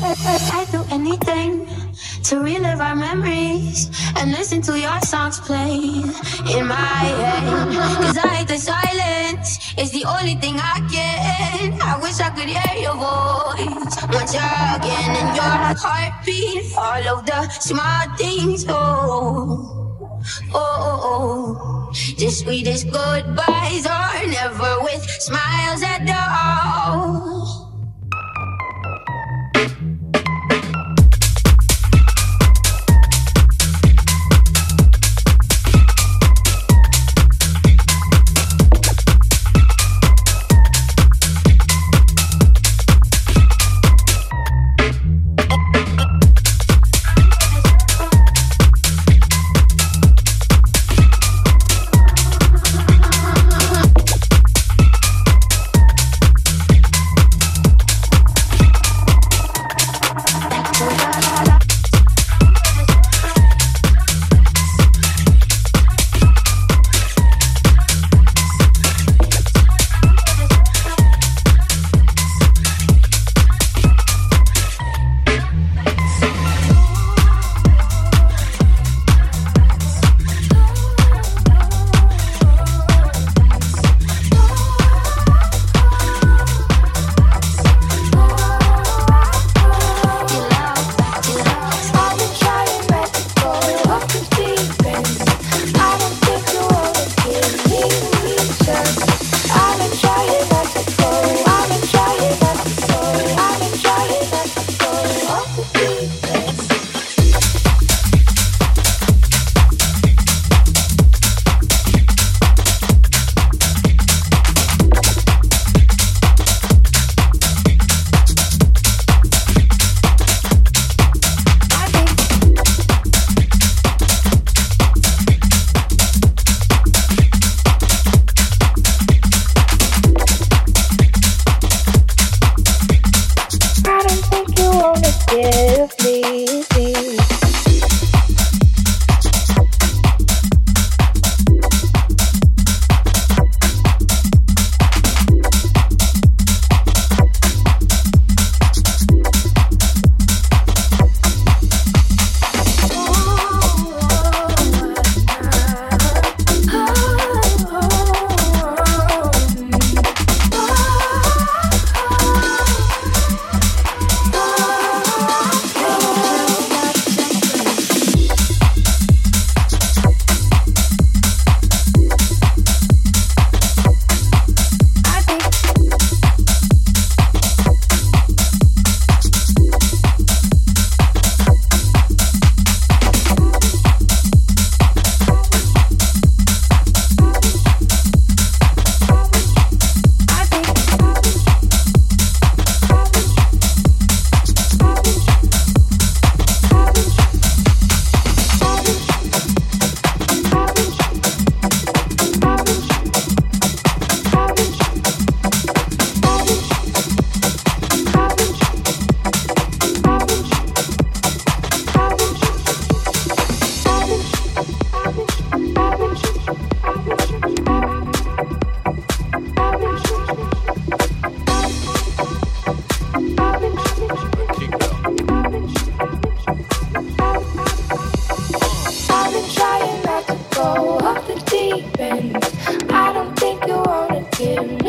I'd do anything to relive our memories and listen to your songs playing in my head. Cause I hate the silence, it's the only thing I get. I wish I could hear your voice once again and your heartbeat, all of the small things. Oh, oh, oh, oh. The sweetest goodbyes are never with smiles at all.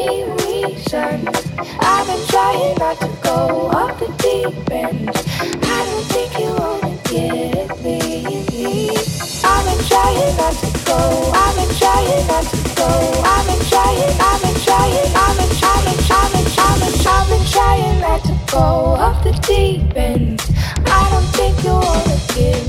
reasons. I've been trying not to go off the deep end. I don't think you wanna get me. I've been trying not to go. I've been trying not to go. I've been trying. I've been trying. I've been. I've been trying. I've been trying not to go off the deep end. I don't think you wanna get.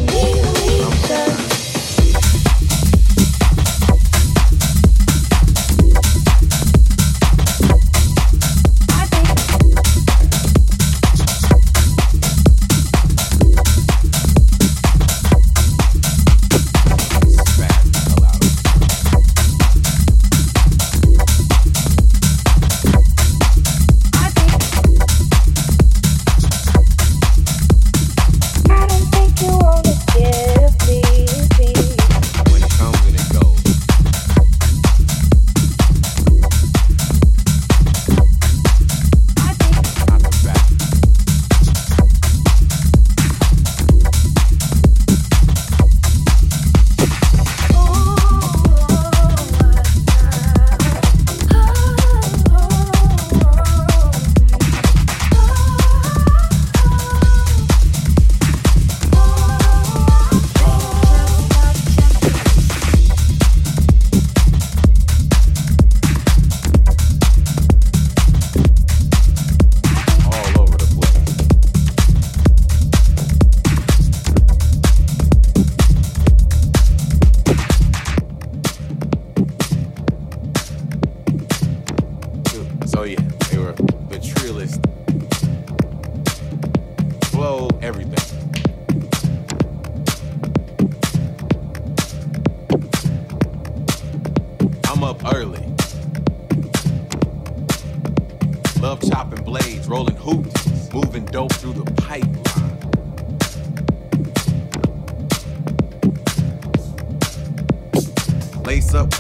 early. Love chopping blades, rolling hoops, moving dope through the pipeline. Lace up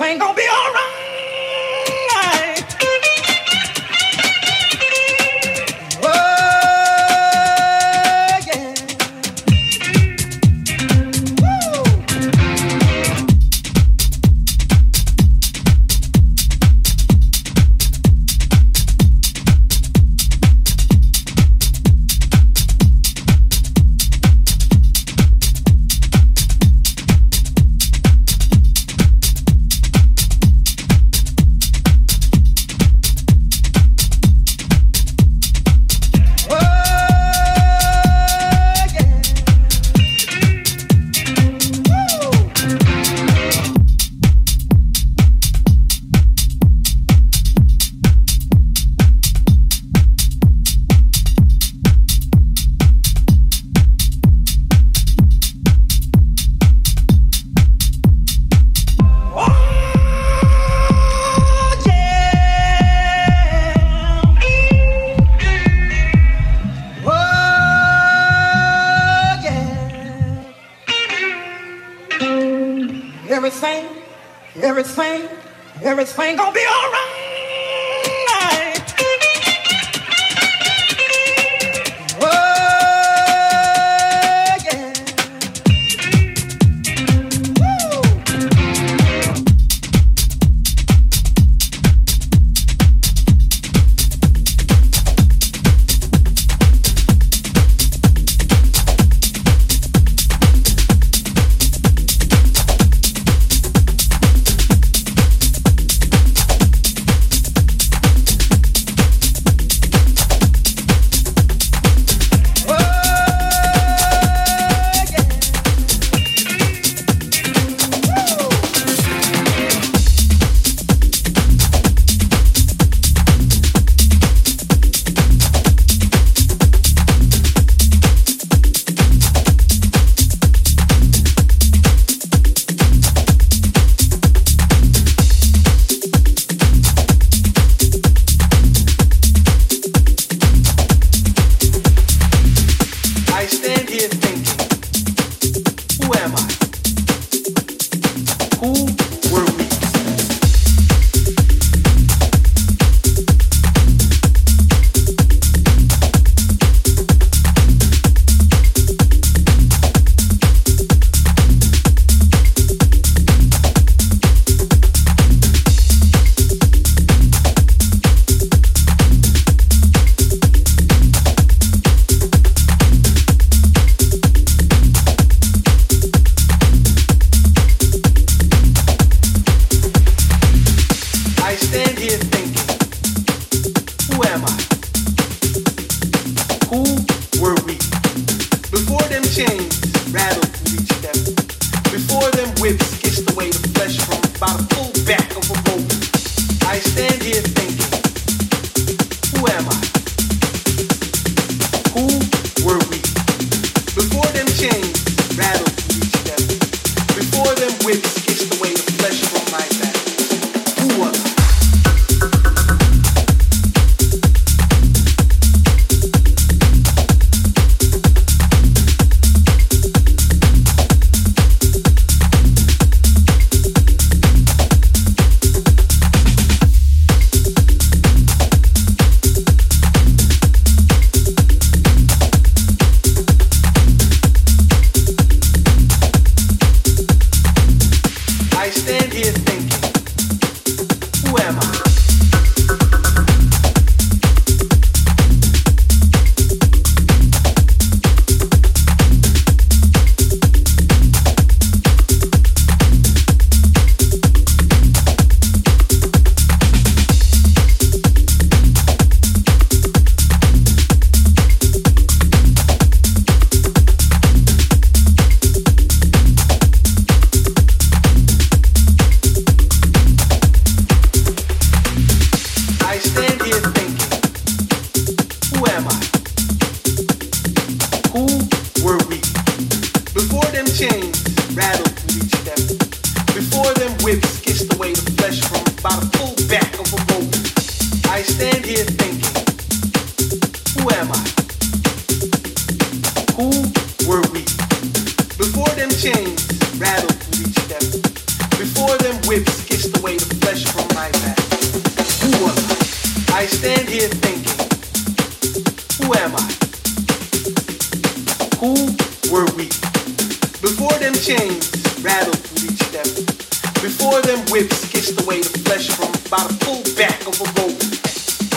ain't gonna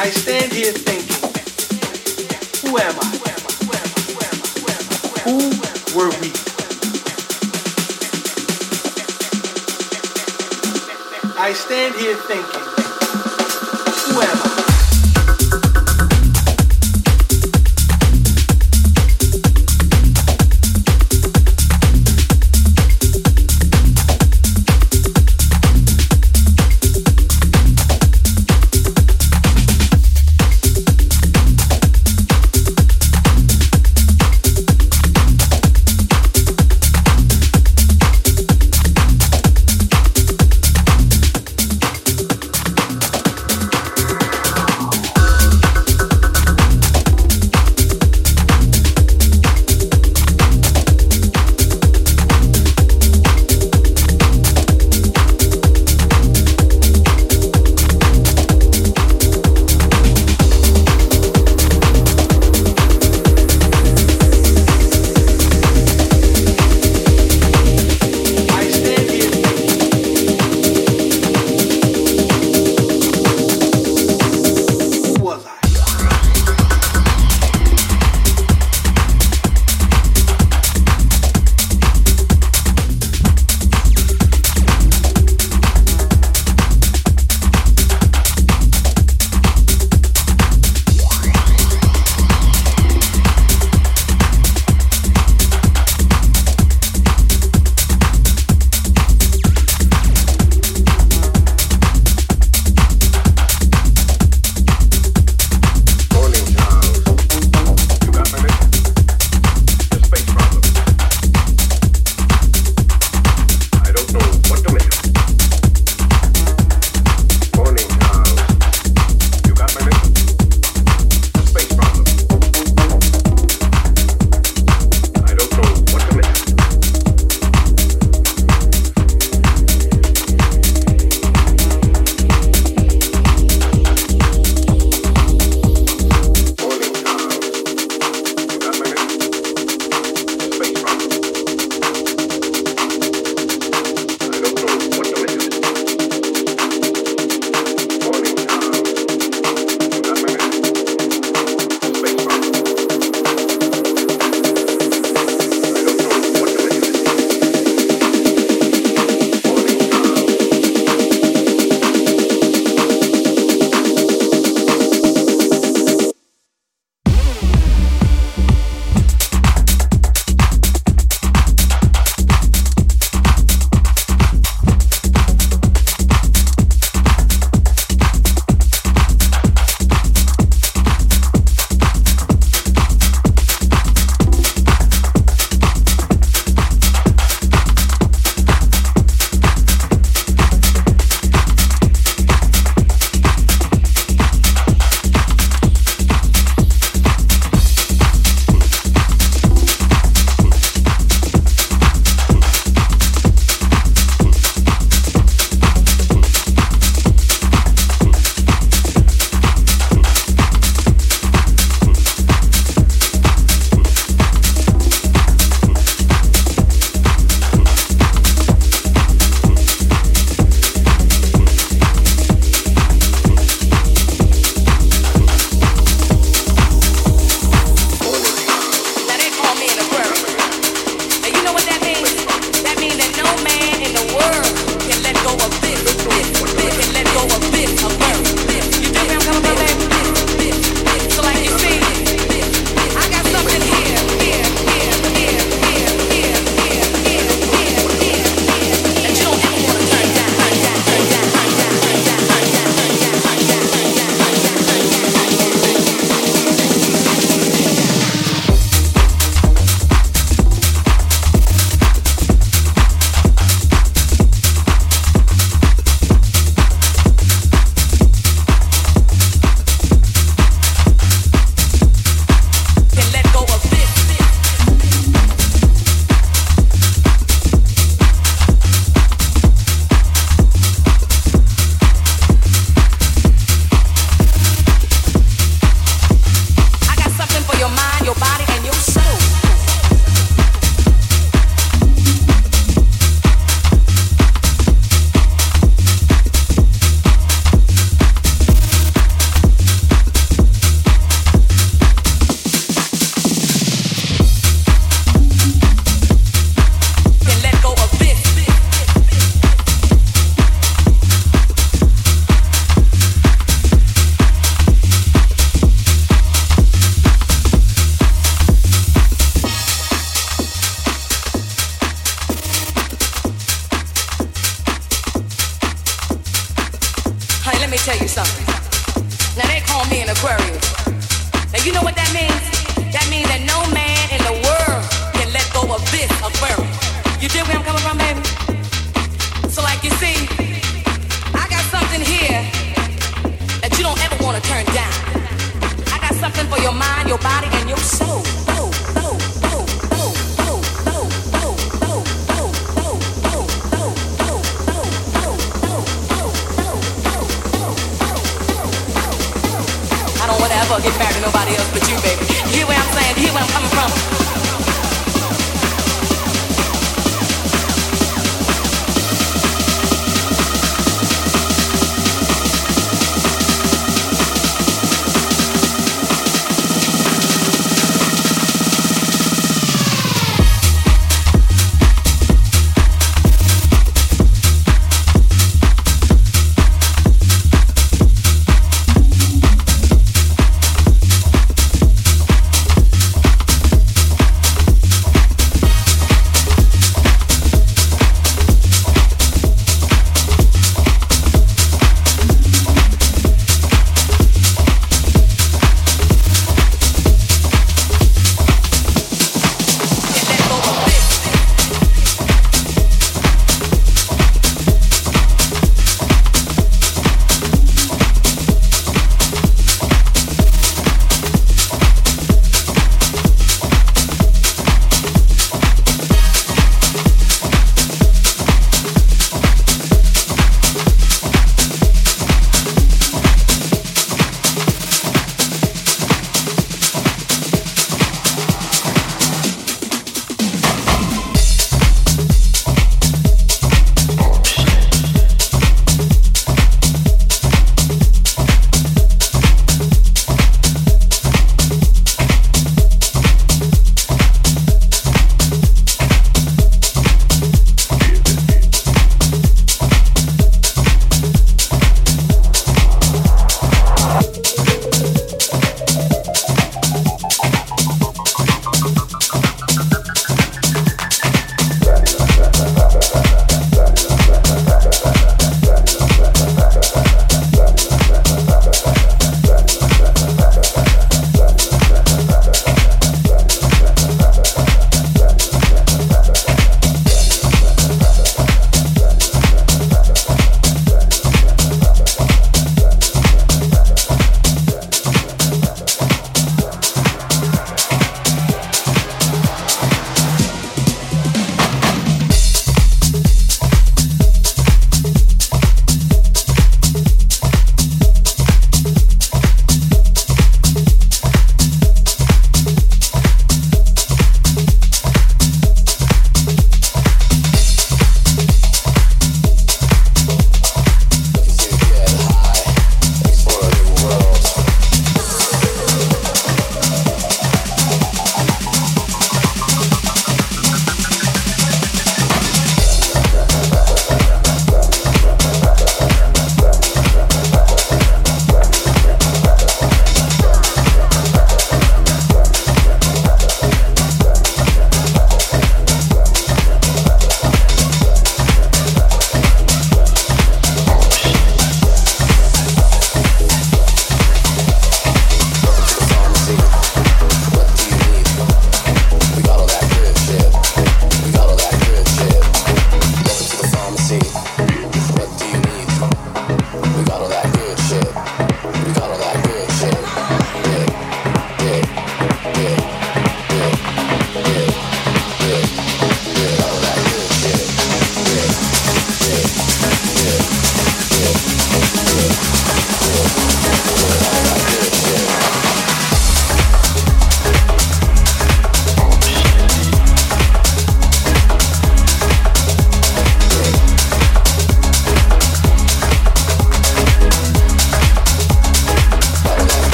I stand here thinking, who am I? Who were we? I stand here thinking, who am I? get married, nobody else but you, baby. You hear where I'm saying? You hear where I'm coming from?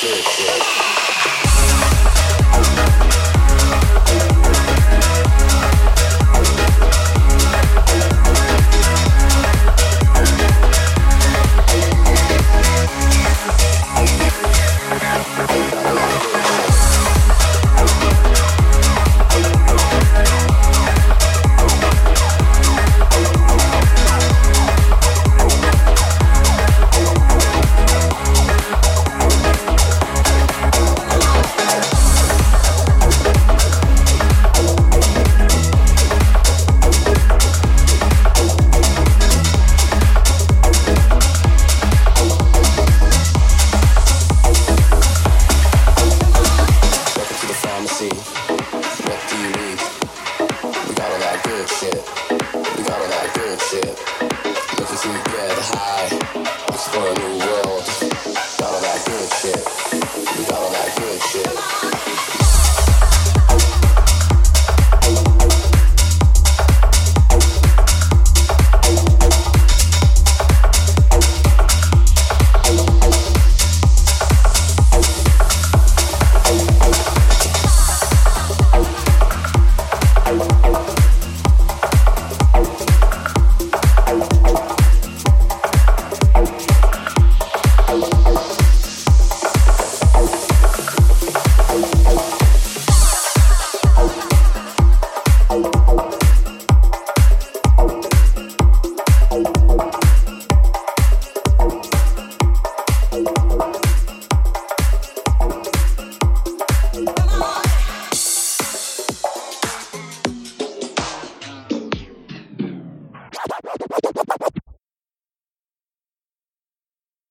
Shit. Looking